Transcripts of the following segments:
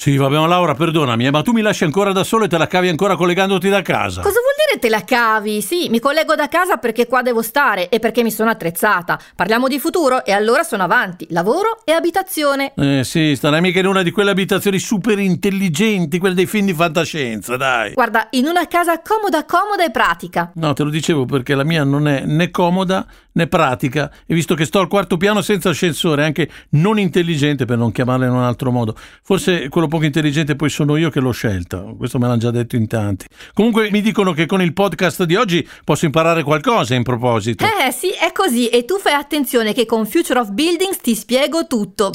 Sì, vabbè, ma Laura, perdonami, eh, ma tu mi lasci ancora da solo e te la cavi ancora collegandoti da casa. Cosa vuol dire te la cavi? Sì, mi collego da casa perché qua devo stare e perché mi sono attrezzata. Parliamo di futuro e allora sono avanti. Lavoro e abitazione. Eh sì, starai mica in una di quelle abitazioni super intelligenti, quelle dei film di fantascienza, dai. Guarda, in una casa comoda, comoda e pratica. No, te lo dicevo perché la mia non è né comoda né pratica e visto che sto al quarto piano senza ascensore, anche non intelligente per non chiamarla in un altro modo. Forse quello poco intelligente poi sono io che l'ho scelta, questo me l'hanno già detto in tanti. Comunque mi dicono che con il podcast di oggi posso imparare qualcosa in proposito. Eh sì, è così e tu fai attenzione che con Future of Buildings ti spiego tutto.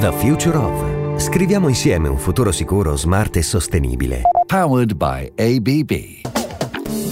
The Future of. Scriviamo insieme un futuro sicuro, smart e sostenibile. Powered by ABB.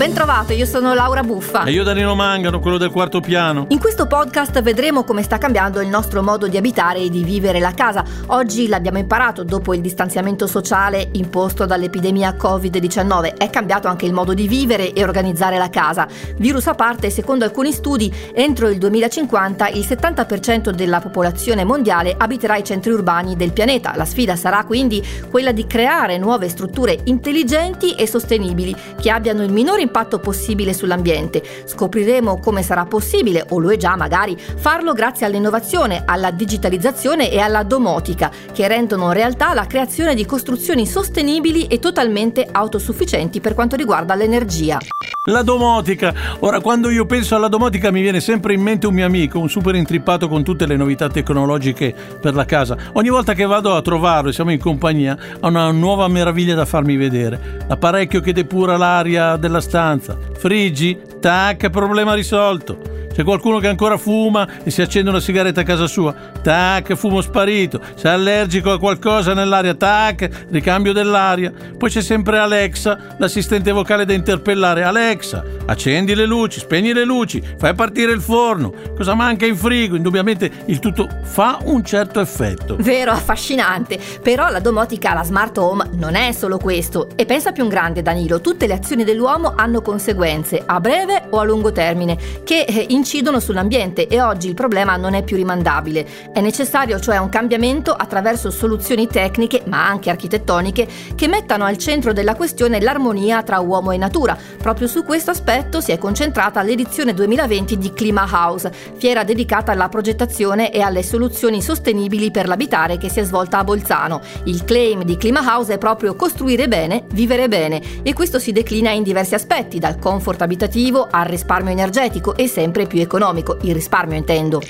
Ben trovato, io sono Laura Buffa. E io Danilo Mangano, quello del quarto piano. In questo podcast vedremo come sta cambiando il nostro modo di abitare e di vivere la casa. Oggi l'abbiamo imparato dopo il distanziamento sociale imposto dall'epidemia Covid-19. È cambiato anche il modo di vivere e organizzare la casa. Virus a parte, secondo alcuni studi, entro il 2050 il 70% della popolazione mondiale abiterà i centri urbani del pianeta. La sfida sarà quindi quella di creare nuove strutture intelligenti e sostenibili che abbiano il minore impatto possibile sull'ambiente. Scopriremo come sarà possibile, o lo è già magari, farlo grazie all'innovazione, alla digitalizzazione e alla domotica, che rendono realtà la creazione di costruzioni sostenibili e totalmente autosufficienti per quanto riguarda l'energia. La domotica. Ora, quando io penso alla domotica mi viene sempre in mente un mio amico, un super intrippato con tutte le novità tecnologiche per la casa. Ogni volta che vado a trovarlo e siamo in compagnia, ha una nuova meraviglia da farmi vedere. L'apparecchio che depura l'aria della stanza. Friggi, tac, problema risolto. C'è qualcuno che ancora fuma e si accende una sigaretta a casa sua, tac, fumo sparito. Se è allergico a qualcosa nell'aria, tac, ricambio dell'aria. Poi c'è sempre Alexa, l'assistente vocale da interpellare. Alexa, accendi le luci, spegni le luci, fai partire il forno. Cosa manca in frigo? Indubbiamente il tutto fa un certo effetto. Vero, affascinante. Però la domotica, la smart home, non è solo questo. E pensa più in grande, Danilo, tutte le azioni dell'uomo hanno conseguenze a breve o a lungo termine che eh, in incidono sull'ambiente e oggi il problema non è più rimandabile. È necessario cioè un cambiamento attraverso soluzioni tecniche, ma anche architettoniche, che mettano al centro della questione l'armonia tra uomo e natura. Proprio su questo aspetto si è concentrata l'edizione 2020 di Clima House, fiera dedicata alla progettazione e alle soluzioni sostenibili per l'abitare che si è svolta a Bolzano. Il claim di Clima House è proprio costruire bene, vivere bene e questo si declina in diversi aspetti, dal comfort abitativo al risparmio energetico e sempre più più economico, il risparmio intendo.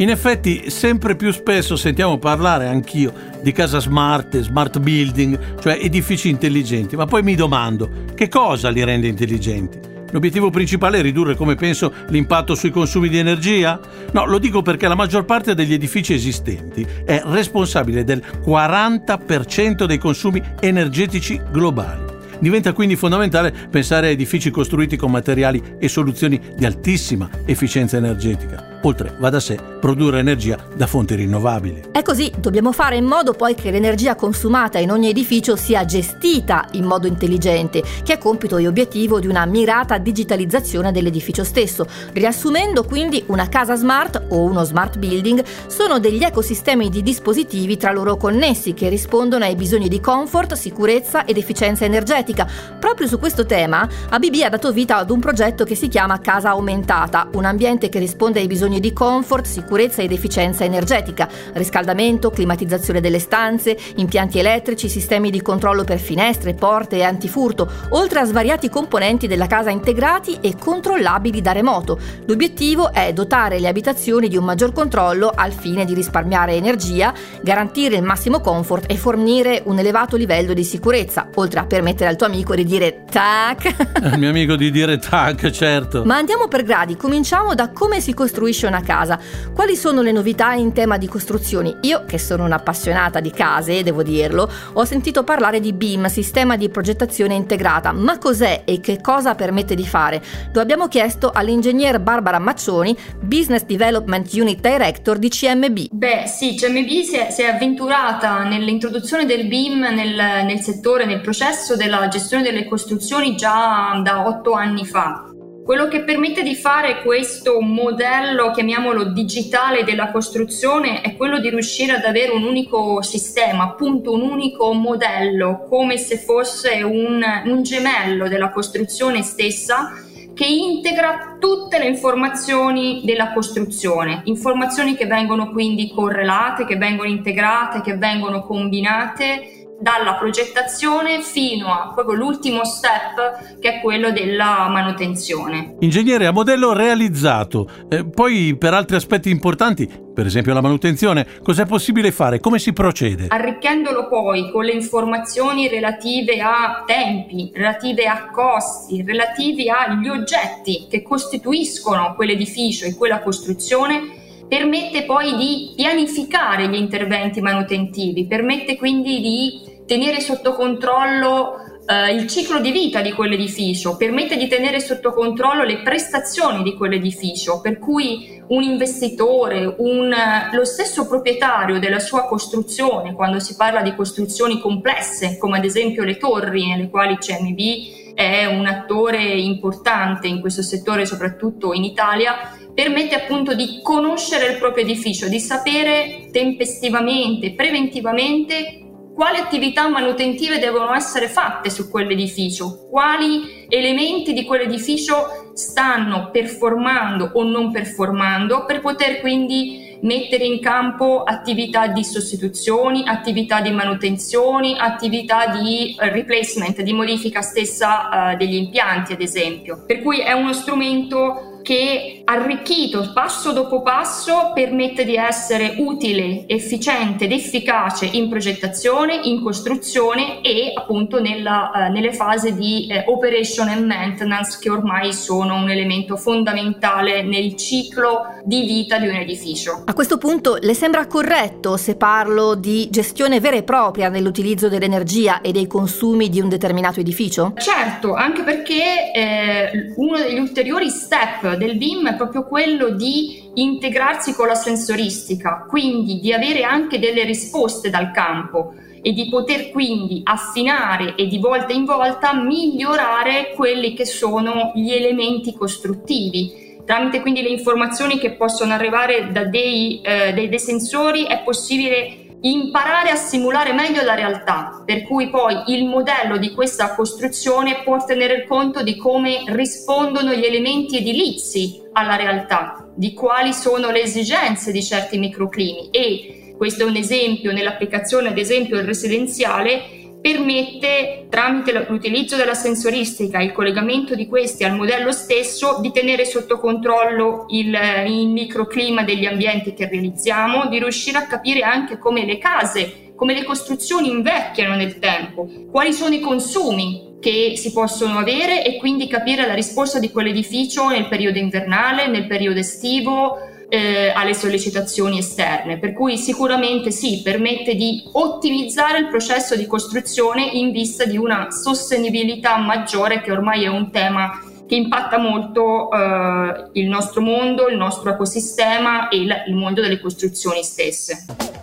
In effetti sempre più spesso sentiamo parlare anch'io di casa smart, smart building, cioè edifici intelligenti, ma poi mi domando che cosa li rende intelligenti? L'obiettivo principale è ridurre, come penso, l'impatto sui consumi di energia? No, lo dico perché la maggior parte degli edifici esistenti è responsabile del 40% dei consumi energetici globali. Diventa quindi fondamentale pensare a edifici costruiti con materiali e soluzioni di altissima efficienza energetica. Oltre, va da sé, produrre energia da fonti rinnovabili. È così, dobbiamo fare in modo poi che l'energia consumata in ogni edificio sia gestita in modo intelligente, che è compito e obiettivo di una mirata digitalizzazione dell'edificio stesso. Riassumendo quindi, una casa smart o uno smart building sono degli ecosistemi di dispositivi tra loro connessi che rispondono ai bisogni di comfort, sicurezza ed efficienza energetica. Proprio su questo tema, ABB ha dato vita ad un progetto che si chiama Casa Aumentata, un ambiente che risponde ai bisogni bisogni di comfort, sicurezza ed efficienza energetica, riscaldamento, climatizzazione delle stanze, impianti elettrici, sistemi di controllo per finestre, porte e antifurto, oltre a svariati componenti della casa integrati e controllabili da remoto. L'obiettivo è dotare le abitazioni di un maggior controllo al fine di risparmiare energia, garantire il massimo comfort e fornire un elevato livello di sicurezza, oltre a permettere al tuo amico di dire tac. Il mio amico di dire tac, certo. Ma andiamo per gradi, cominciamo da come si costruisce costruisce una casa. Quali sono le novità in tema di costruzioni? Io, che sono un'appassionata di case, devo dirlo, ho sentito parlare di BIM, sistema di progettazione integrata. Ma cos'è e che cosa permette di fare? Lo abbiamo chiesto all'ingegner Barbara Maccioni, Business Development Unit Director di CMB. Beh, sì, CMB si è, si è avventurata nell'introduzione del BIM nel, nel settore, nel processo della gestione delle costruzioni già da otto anni fa. Quello che permette di fare questo modello, chiamiamolo digitale della costruzione, è quello di riuscire ad avere un unico sistema, appunto un unico modello, come se fosse un, un gemello della costruzione stessa che integra tutte le informazioni della costruzione, informazioni che vengono quindi correlate, che vengono integrate, che vengono combinate dalla progettazione fino a proprio l'ultimo step che è quello della manutenzione. Ingegnere a modello realizzato, eh, poi per altri aspetti importanti, per esempio la manutenzione, cos'è possibile fare? Come si procede? Arricchendolo poi con le informazioni relative a tempi, relative a costi, relativi agli oggetti che costituiscono quell'edificio e quella costruzione, permette poi di pianificare gli interventi manutentivi, permette quindi di tenere sotto controllo eh, il ciclo di vita di quell'edificio, permette di tenere sotto controllo le prestazioni di quell'edificio, per cui un investitore, un, lo stesso proprietario della sua costruzione, quando si parla di costruzioni complesse, come ad esempio le torri nelle quali CMB è un attore importante in questo settore, soprattutto in Italia, permette appunto di conoscere il proprio edificio, di sapere tempestivamente, preventivamente quali attività manutentive devono essere fatte su quell'edificio, quali elementi di quell'edificio stanno performando o non performando per poter quindi mettere in campo attività di sostituzioni, attività di manutenzioni, attività di eh, replacement, di modifica stessa uh, degli impianti ad esempio. Per cui è uno strumento che arricchito passo dopo passo permette di essere utile, efficiente ed efficace in progettazione, in costruzione e appunto nella, uh, nelle fasi di uh, operation and maintenance che ormai sono un elemento fondamentale nel ciclo di vita di un edificio. A questo punto le sembra corretto se parlo di gestione vera e propria nell'utilizzo dell'energia e dei consumi di un determinato edificio? Certo, anche perché eh, uno degli ulteriori step del BIM è proprio quello di integrarsi con la sensoristica, quindi di avere anche delle risposte dal campo e di poter quindi affinare e di volta in volta migliorare quelli che sono gli elementi costruttivi. Tramite quindi le informazioni che possono arrivare da dei, eh, dei, dei sensori è possibile imparare a simulare meglio la realtà, per cui poi il modello di questa costruzione può tenere conto di come rispondono gli elementi edilizi alla realtà, di quali sono le esigenze di certi microclimi. E questo è un esempio nell'applicazione ad esempio residenziale permette tramite l'utilizzo della sensoristica e il collegamento di questi al modello stesso di tenere sotto controllo il, il, microclima degli ambienti che realizziamo, di riuscire a capire anche come le case, come le costruzioni invecchiano nel tempo, quali sono i consumi che si possono avere e quindi capire la risposta di quell'edificio nel periodo invernale, nel periodo estivo, eh, alle sollecitazioni esterne, per cui sicuramente sì, permette di ottimizzare il processo di costruzione in vista di una sostenibilità maggiore che ormai è un tema che impatta molto eh, il nostro mondo, il nostro ecosistema e il, il mondo delle costruzioni stesse.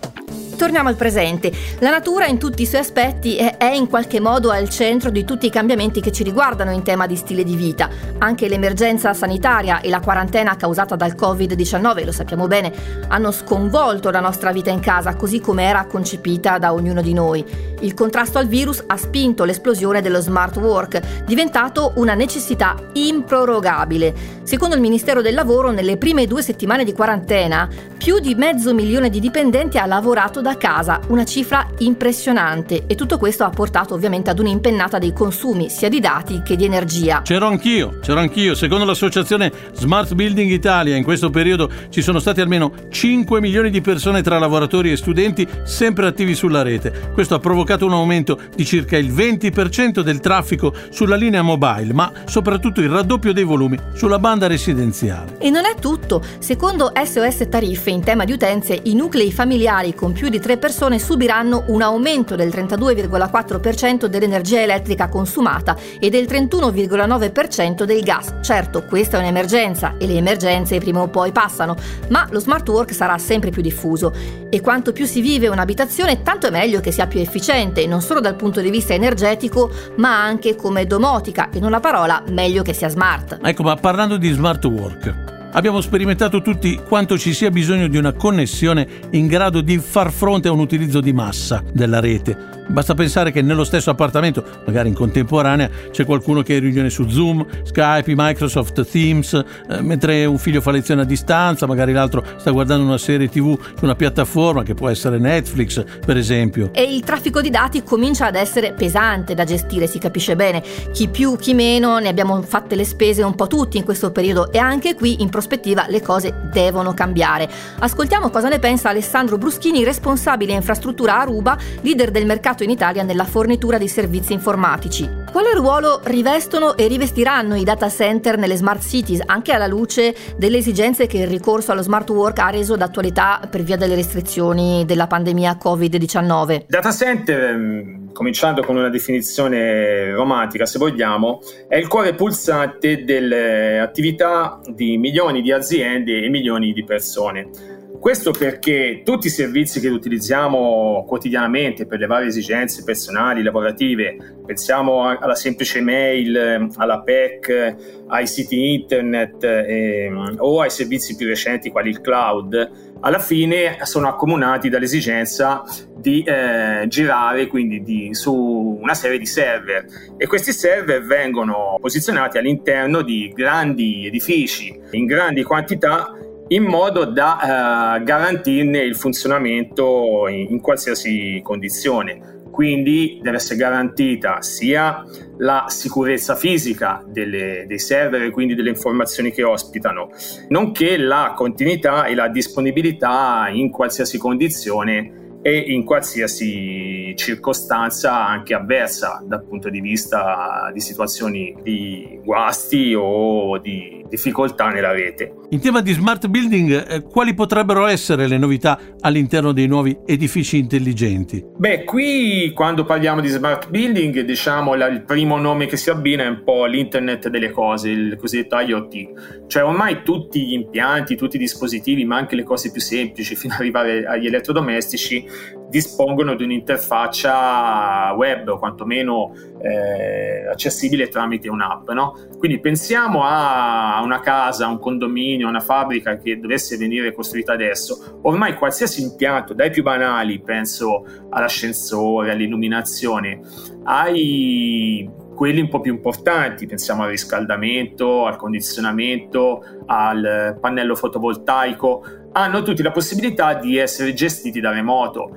Torniamo al presente. La natura in tutti i suoi aspetti è, in qualche modo al centro di tutti i cambiamenti che ci riguardano in tema di stile di vita. Anche l'emergenza sanitaria e la quarantena causata dal Covid-19, lo sappiamo bene, hanno sconvolto la nostra vita in casa così come era concepita da ognuno di noi. Il contrasto al virus ha spinto l'esplosione dello smart work, diventato una necessità improrogabile. Secondo il Ministero del Lavoro, nelle prime due settimane di quarantena, più di mezzo milione di dipendenti ha lavorato da da casa, una cifra impressionante e tutto questo ha portato ovviamente ad un'impennata dei consumi sia di dati che di energia. C'ero anch'io, c'ero anch'io. Secondo l'associazione Smart Building Italia in questo periodo ci sono stati almeno 5 milioni di persone tra lavoratori e studenti sempre attivi sulla rete. Questo ha provocato un aumento di circa il 20% del traffico sulla linea mobile, ma soprattutto il raddoppio dei volumi sulla banda residenziale. E non è tutto. Secondo SOS Tariffe in tema di utenze, i nuclei familiari con più di tre persone subiranno un aumento del 32,4% dell'energia elettrica consumata e del 31,9% del gas. Certo, questa è un'emergenza e le emergenze prima o poi passano, ma lo smart work sarà sempre più diffuso e quanto più si vive un'abitazione tanto è meglio che sia più efficiente, non solo dal punto di vista energetico, ma anche come domotica, in una parola meglio che sia smart. Ecco, ma parlando di smart work, Abbiamo sperimentato tutti quanto ci sia bisogno di una connessione in grado di far fronte a un utilizzo di massa della rete Basta pensare che nello stesso appartamento, magari in contemporanea, c'è qualcuno che è in riunione su Zoom, Skype, Microsoft Teams, eh, mentre un figlio fa lezione a distanza, magari l'altro sta guardando una serie TV su una piattaforma che può essere Netflix, per esempio. E il traffico di dati comincia ad essere pesante da gestire, si capisce bene. Chi più, chi meno, ne abbiamo fatte le spese un po' tutti in questo periodo e anche qui in prospettiva le cose devono cambiare. Ascoltiamo cosa ne pensa Alessandro Bruschini, responsabile infrastruttura Aruba, leader del mercato in Italia nella fornitura di servizi informatici. Quale ruolo rivestono e rivestiranno i data center nelle smart cities, anche alla luce delle esigenze che il ricorso allo smart work ha reso d'attualità per via delle restrizioni della pandemia Covid-19? Data center, ehm, cominciando con una definizione romantica, se vogliamo, è il cuore pulsante delle attività di milioni di aziende e milioni di persone questo perché tutti i servizi che utilizziamo quotidianamente per le varie esigenze personali, lavorative, pensiamo alla semplice mail, alla PEC, ai siti internet eh, o ai servizi più recenti quali il cloud, alla fine sono accomunati dall'esigenza di eh, girare quindi di, su una serie di server. E questi server vengono posizionati all'interno di grandi edifici in grandi quantità in modo da eh, garantirne il funzionamento in, in qualsiasi condizione. Quindi deve essere garantita sia la sicurezza fisica delle, dei server e quindi delle informazioni che ospitano, nonché la continuità e la disponibilità in qualsiasi condizione e in qualsiasi circostanza anche avversa dal punto di vista di situazioni di guasti o di difficoltà nella rete. In tema di smart building, eh, quali potrebbero essere le novità all'interno dei nuovi edifici intelligenti? Beh, qui quando parliamo di smart building, diciamo la, il primo nome che si abbina è un po' l'internet delle cose, il cosiddetto IoT. Cioè ormai tutti gli impianti, tutti i dispositivi, ma anche le cose più semplici fino ad arrivare agli elettrodomestici dispongono di un'interfaccia web o quantomeno eh, accessibile tramite un'app. No? Quindi pensiamo a una casa, un condominio, una fabbrica che dovesse venire costruita adesso. Ormai qualsiasi impianto, dai più banali, penso all'ascensore, all'illuminazione, ai quelli un po' più importanti, pensiamo al riscaldamento, al condizionamento, al pannello fotovoltaico, hanno tutti la possibilità di essere gestiti da remoto.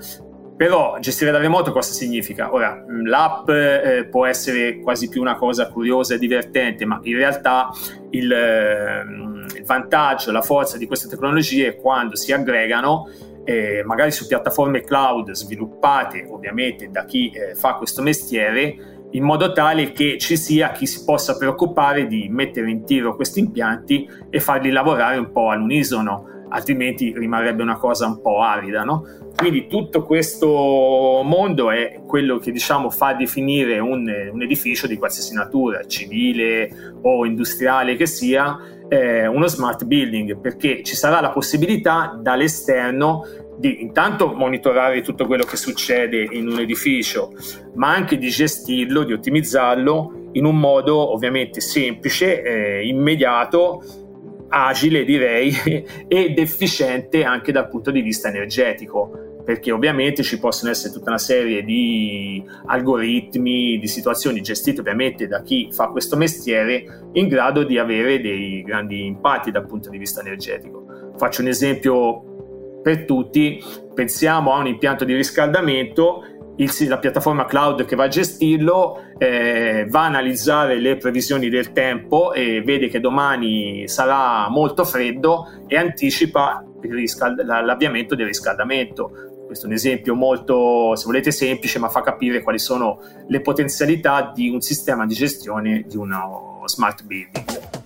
Però gestire da remoto cosa significa? Ora, l'app eh, può essere quasi più una cosa curiosa e divertente, ma in realtà il, eh, il vantaggio, la forza di queste tecnologie è quando si aggregano eh, magari su piattaforme cloud sviluppate ovviamente da chi eh, fa questo mestiere in modo tale che ci sia chi si possa preoccupare di mettere in tiro questi impianti e farli lavorare un po' all'unisono altrimenti rimarrebbe una cosa un po' arida, no? Quindi tutto questo mondo è quello che diciamo fa definire un, un edificio di qualsiasi natura, civile o industriale che sia, eh, uno smart building, perché ci sarà la possibilità dall'esterno di intanto monitorare tutto quello che succede in un edificio, ma anche di gestirlo, di ottimizzarlo in un modo ovviamente semplice, eh, immediato agile direi ed efficiente anche dal punto di vista energetico perché ovviamente ci possono essere tutta una serie di algoritmi, di situazioni gestite ovviamente da chi fa questo mestiere in grado di avere dei grandi impatti dal punto di vista energetico. Faccio un esempio per tutti, pensiamo a un impianto di riscaldamento il, la piattaforma cloud che va a gestirlo eh, va a analizzare le previsioni del tempo e vede che domani sarà molto freddo e anticipa riscald- l'avviamento del riscaldamento. Questo è un esempio molto, se volete, semplice, ma fa capire quali sono le potenzialità di un sistema di gestione di uno smart building.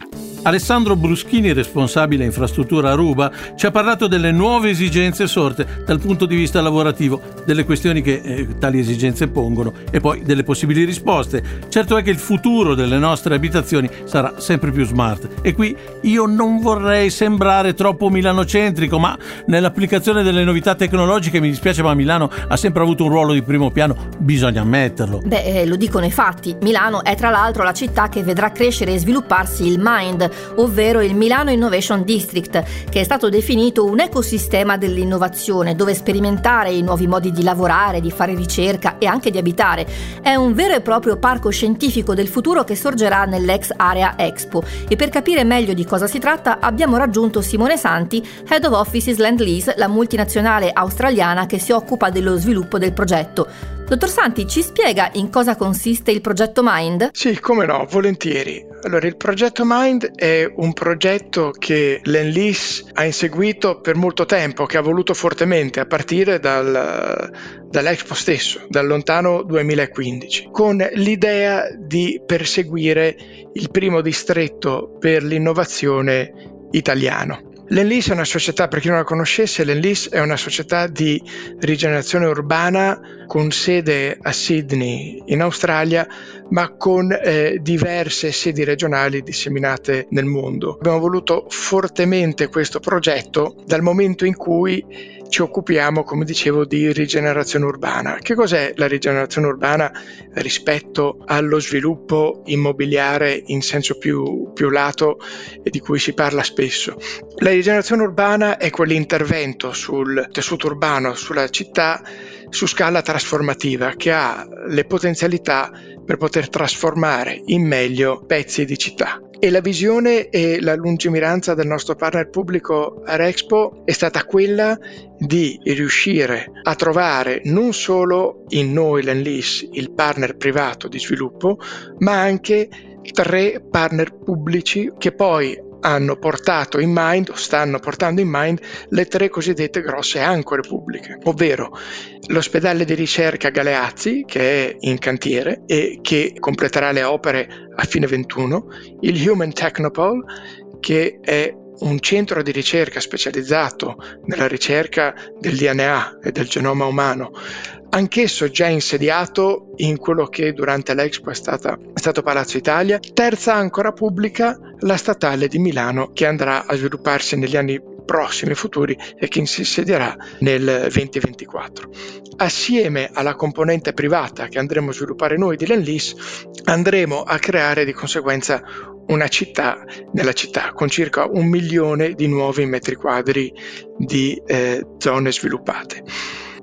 Alessandro Bruschini, responsabile infrastruttura Aruba, ci ha parlato delle nuove esigenze sorte dal punto di vista lavorativo, delle questioni che eh, tali esigenze pongono e poi delle possibili risposte. Certo è che il futuro delle nostre abitazioni sarà sempre più smart e qui io non vorrei sembrare troppo milanocentrico, ma nell'applicazione delle novità tecnologiche mi dispiace ma Milano ha sempre avuto un ruolo di primo piano, bisogna ammetterlo. Beh, eh, lo dicono i fatti. Milano è tra l'altro la città che vedrà crescere e svilupparsi il Mind, ovvero il Milano Innovation District, che è stato definito un ecosistema dell'innovazione dove sperimentare i nuovi modi di lavorare, di fare ricerca e anche di abitare. È un vero e proprio parco scientifico del futuro che sorgerà nell'ex Area Expo e per capire meglio di cosa si tratta abbiamo raggiunto Simone Santi, Head of Offices Land Lease, la multinazionale australiana che si occupa dello sviluppo del progetto. Dottor Santi, ci spiega in cosa consiste il progetto Mind? Sì, come no, volentieri. Allora, il progetto Mind è un progetto che l'Enlis ha inseguito per molto tempo, che ha voluto fortemente a partire dal, dall'Expo stesso, dal lontano 2015, con l'idea di perseguire il primo distretto per l'innovazione italiano. L'Enlis è una società, per chi non la conoscesse, l'Enlis è una società di rigenerazione urbana con sede a Sydney in Australia, ma con eh, diverse sedi regionali disseminate nel mondo. Abbiamo voluto fortemente questo progetto dal momento in cui ci occupiamo, come dicevo, di rigenerazione urbana. Che cos'è la rigenerazione urbana rispetto allo sviluppo immobiliare in senso più, più lato e di cui si parla spesso? La rigenerazione urbana è quell'intervento sul tessuto urbano, sulla città, su scala trasformativa che ha le potenzialità per poter trasformare in meglio pezzi di città. E la visione e la lungimiranza del nostro partner pubblico Arexpo è stata quella di riuscire a trovare non solo in noi l'Enlis il partner privato di sviluppo, ma anche tre partner pubblici che poi hanno portato in mind o stanno portando in mind le tre cosiddette grosse ancore pubbliche, ovvero l'ospedale di ricerca Galeazzi che è in cantiere e che completerà le opere a fine 21, il Human Technopole che è un centro di ricerca specializzato nella ricerca del DNA e del genoma umano, anch'esso già insediato in quello che durante l'Expo è, stata, è stato Palazzo Italia. Terza ancora pubblica, la statale di Milano, che andrà a svilupparsi negli anni prossimi futuri e che si insedierà nel 2024. Assieme alla componente privata che andremo a sviluppare noi di Lenlis, andremo a creare di conseguenza una città nella città con circa un milione di nuovi metri quadri di eh, zone sviluppate.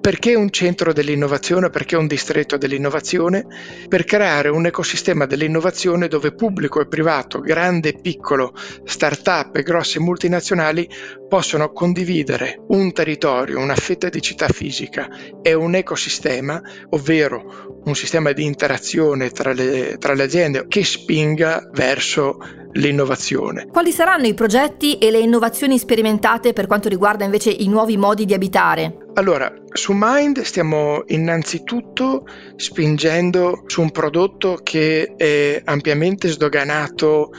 Perché un centro dell'innovazione? Perché un distretto dell'innovazione? Per creare un ecosistema dell'innovazione dove pubblico e privato, grande e piccolo, start-up e grosse multinazionali possono condividere un territorio, una fetta di città fisica e un ecosistema, ovvero un sistema di interazione tra le, tra le aziende che spinga verso l'innovazione. Quali saranno i progetti e le innovazioni sperimentate per quanto riguarda invece i nuovi modi di abitare? Allora, su Mind stiamo innanzitutto spingendo su un prodotto che è ampiamente sdoganato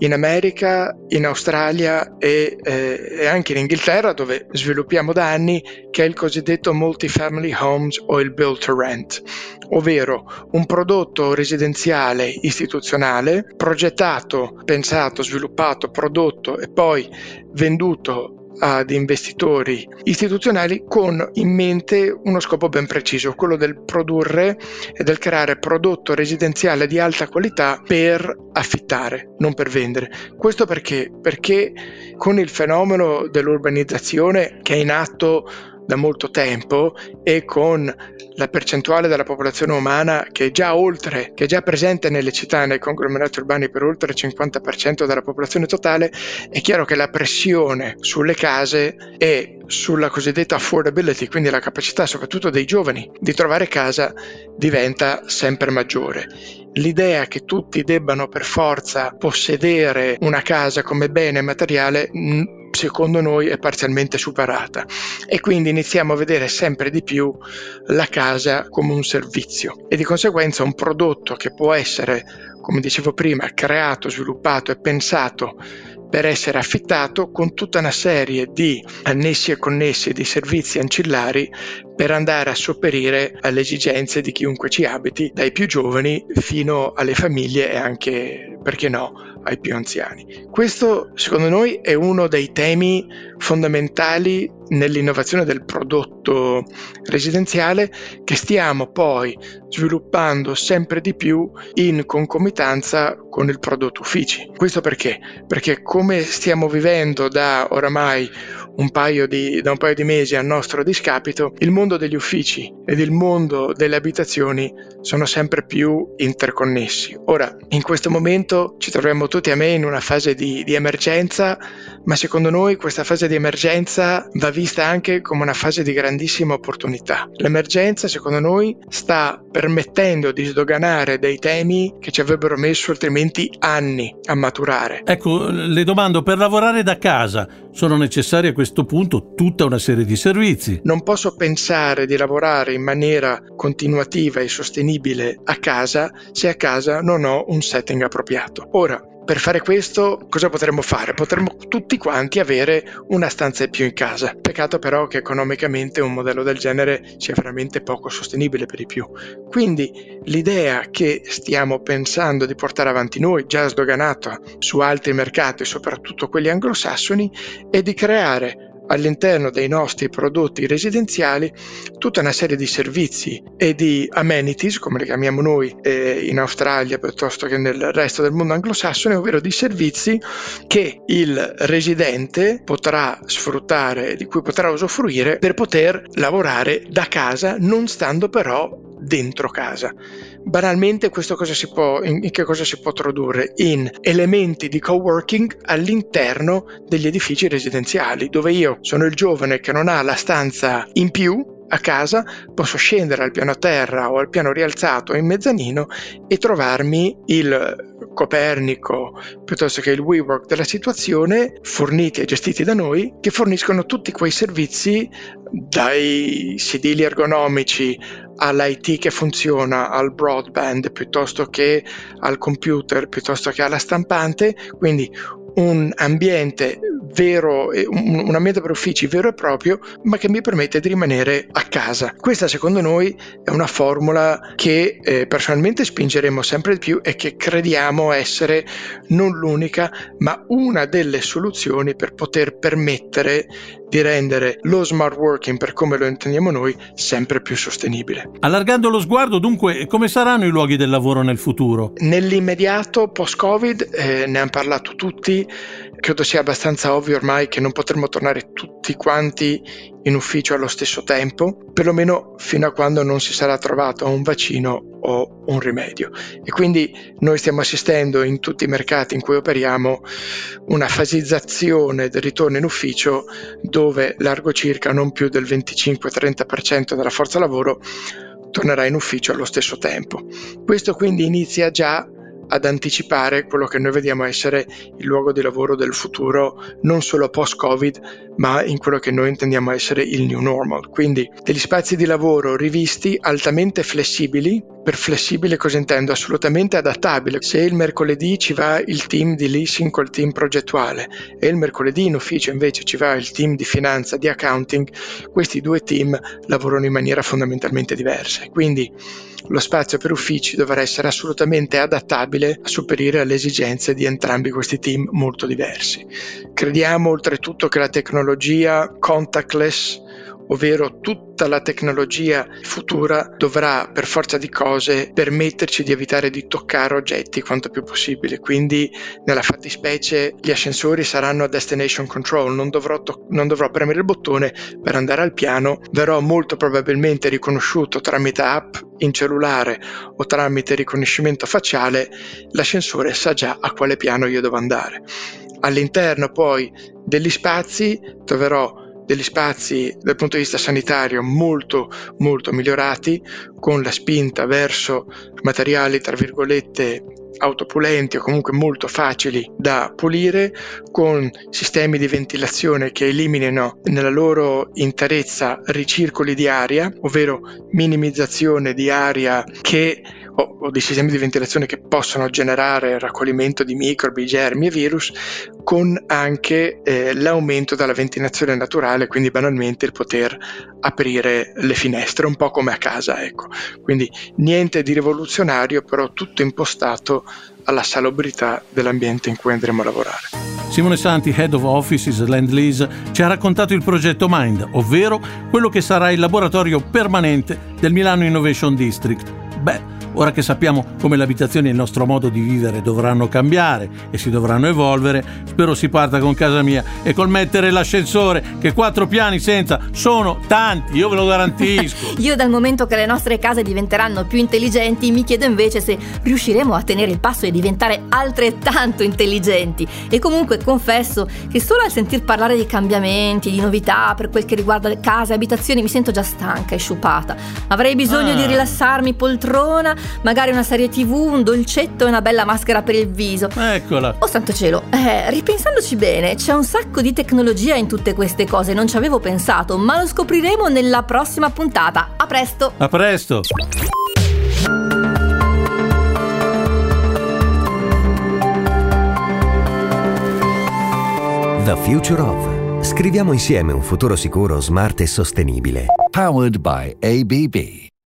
in America, in Australia e, eh, e, anche in Inghilterra dove sviluppiamo da anni che è il cosiddetto multifamily homes o il build to rent, ovvero un prodotto residenziale istituzionale progettato, pensato, sviluppato, prodotto e poi venduto ad investitori istituzionali con in mente uno scopo ben preciso, quello del produrre e del creare prodotto residenziale di alta qualità per affittare, non per vendere. Questo perché? Perché con il fenomeno dell'urbanizzazione che è in atto da molto tempo e con la percentuale della popolazione umana che è già oltre, che è già presente nelle città, nei conglomerati urbani per oltre il 50% della popolazione totale, è chiaro che la pressione sulle case e sulla cosiddetta affordability, quindi la capacità soprattutto dei giovani di trovare casa, diventa sempre maggiore. L'idea che tutti debbano per forza possedere una casa come bene materiale secondo noi è parzialmente superata. E quindi iniziamo a vedere sempre di più la casa come un servizio. E di conseguenza un prodotto che può essere, come dicevo prima, creato, sviluppato e pensato per essere affittato con tutta una serie di annessi e connessi di servizi ancillari per andare a sopperire alle esigenze di chiunque ci abiti, dai più giovani fino alle famiglie e anche, perché no, ai più anziani. Questo, secondo noi, è uno dei temi fondamentali nell'innovazione del prodotto residenziale che stiamo poi sviluppando sempre di più in concomitanza con il prodotto uffici. Questo perché? Perché come stiamo vivendo da oramai un paio di, da un paio di mesi a nostro discapito, il mondo degli uffici ed il mondo delle abitazioni sono sempre più interconnessi. Ora, in questo momento ci troviamo tutti a me in una fase di, di emergenza, ma secondo noi questa fase di emergenza va vista anche come una fase di grandissima opportunità. L'emergenza, secondo noi, sta permettendo di sdoganare dei temi che ci avrebbero messo altrimenti anni a maturare. Ecco, le domando, per lavorare da casa sono necessari a questo punto tutta una serie di servizi? Non posso pensare di lavorare in maniera continuativa e sostenibile a casa se a casa non ho un setting appropriato. Ora, per fare questo cosa potremmo fare? Potremmo tutti quanti avere una stanza in più in casa. Peccato però che economicamente un modello del genere sia veramente poco sostenibile per i più. Quindi l'idea che stiamo pensando di portare avanti noi, già sdoganata su altri mercati, soprattutto quelli anglosassoni, è di creare all'interno dei nostri prodotti residenziali tutta una serie di servizi e di amenities, come le chiamiamo noi eh, in Australia piuttosto che nel resto del mondo anglosassone, ovvero di servizi che il residente potrà sfruttare, di cui potrà usufruire per poter lavorare da casa, non stando però dentro casa. Banalmente questo cosa si può, in che cosa si può tradurre? In elementi di coworking all'interno degli edifici residenziali, dove io sono il giovane che non ha la stanza in più a casa, posso scendere al piano terra o al piano rialzato in mezzanino e trovarmi il Copernico piuttosto che il WeWork della situazione forniti e gestiti da noi che forniscono tutti quei servizi dai sedili ergonomici all'IT che funziona, al broadband piuttosto che al computer, piuttosto che alla stampante, quindi un ambiente vero, un ambiente per uffici vero e proprio, ma che mi permette di rimanere a casa. Questa secondo noi è una formula che eh, personalmente spingeremo sempre di più e che crediamo essere non l'unica, ma una delle soluzioni per poter permettere di rendere lo smart working per come lo intendiamo noi sempre più sostenibile. Allargando lo sguardo, dunque, come saranno i luoghi del lavoro nel futuro? Nell'immediato post-Covid eh, ne hanno parlato tutti, credo sia abbastanza ovvio ormai che non potremo tornare tutti quanti in ufficio allo stesso tempo, perlomeno fino a quando non si sarà trovato un vaccino o un rimedio. E quindi noi stiamo assistendo in tutti i mercati in cui operiamo una fasizzazione del ritorno in ufficio dove largo circa non più del 25-30% della forza lavoro tornerà in ufficio allo stesso tempo. Questo quindi inizia già ad anticipare quello che noi vediamo essere il luogo di lavoro del futuro, non solo post-Covid, ma in quello che noi intendiamo essere il new normal. Quindi degli spazi di lavoro rivisti altamente flessibili. Per flessibile cosa intendo? Assolutamente adattabile. Se il mercoledì ci va il team di leasing col team progettuale e il mercoledì in ufficio invece ci va il team di finanza, di accounting, questi due team lavorano in maniera fondamentalmente diversa. Quindi lo spazio per uffici dovrà essere assolutamente adattabile a superare alle esigenze di entrambi questi team molto diversi. Crediamo oltretutto che la tecnologia contactless ovvero tutta la tecnologia futura dovrà per forza di cose permetterci di evitare di toccare oggetti quanto più possibile. Quindi nella fattispecie gli ascensori saranno a destination control, non dovrò, to- non dovrò premere il bottone per andare al piano, verrò molto probabilmente riconosciuto tramite app in cellulare o tramite riconoscimento facciale, l'ascensore sa già a quale piano io devo andare. All'interno poi degli spazi troverò degli spazi dal punto di vista sanitario molto molto migliorati con la spinta verso materiali tra virgolette autopulenti o comunque molto facili da pulire con sistemi di ventilazione che eliminino nella loro interezza ricircoli di aria ovvero minimizzazione di aria che o, o di sistemi di ventilazione che possono generare raccoglimento di microbi, germi e virus, con anche eh, l'aumento della ventilazione naturale, quindi banalmente il poter aprire le finestre, un po' come a casa, ecco. Quindi niente di rivoluzionario, però tutto impostato alla salubrità dell'ambiente in cui andremo a lavorare. Simone Santi, Head of Offices Land Lease, ci ha raccontato il progetto Mind, ovvero quello che sarà il laboratorio permanente del Milano Innovation District. Beh, Ora che sappiamo come l'abitazione e il nostro modo di vivere dovranno cambiare e si dovranno evolvere, spero si parta con casa mia e col mettere l'ascensore, che quattro piani senza sono tanti, io ve lo garantisco. io dal momento che le nostre case diventeranno più intelligenti, mi chiedo invece se riusciremo a tenere il passo e diventare altrettanto intelligenti. E comunque confesso che solo al sentir parlare di cambiamenti, di novità per quel che riguarda case e abitazioni mi sento già stanca e sciupata. Avrei bisogno ah. di rilassarmi poltrona magari una serie tv, un dolcetto e una bella maschera per il viso. Eccola. Oh santo cielo, eh, ripensandoci bene, c'è un sacco di tecnologia in tutte queste cose, non ci avevo pensato, ma lo scopriremo nella prossima puntata. A presto! A presto! The Future of. Scriviamo insieme un futuro sicuro, smart e sostenibile. Powered by ABB.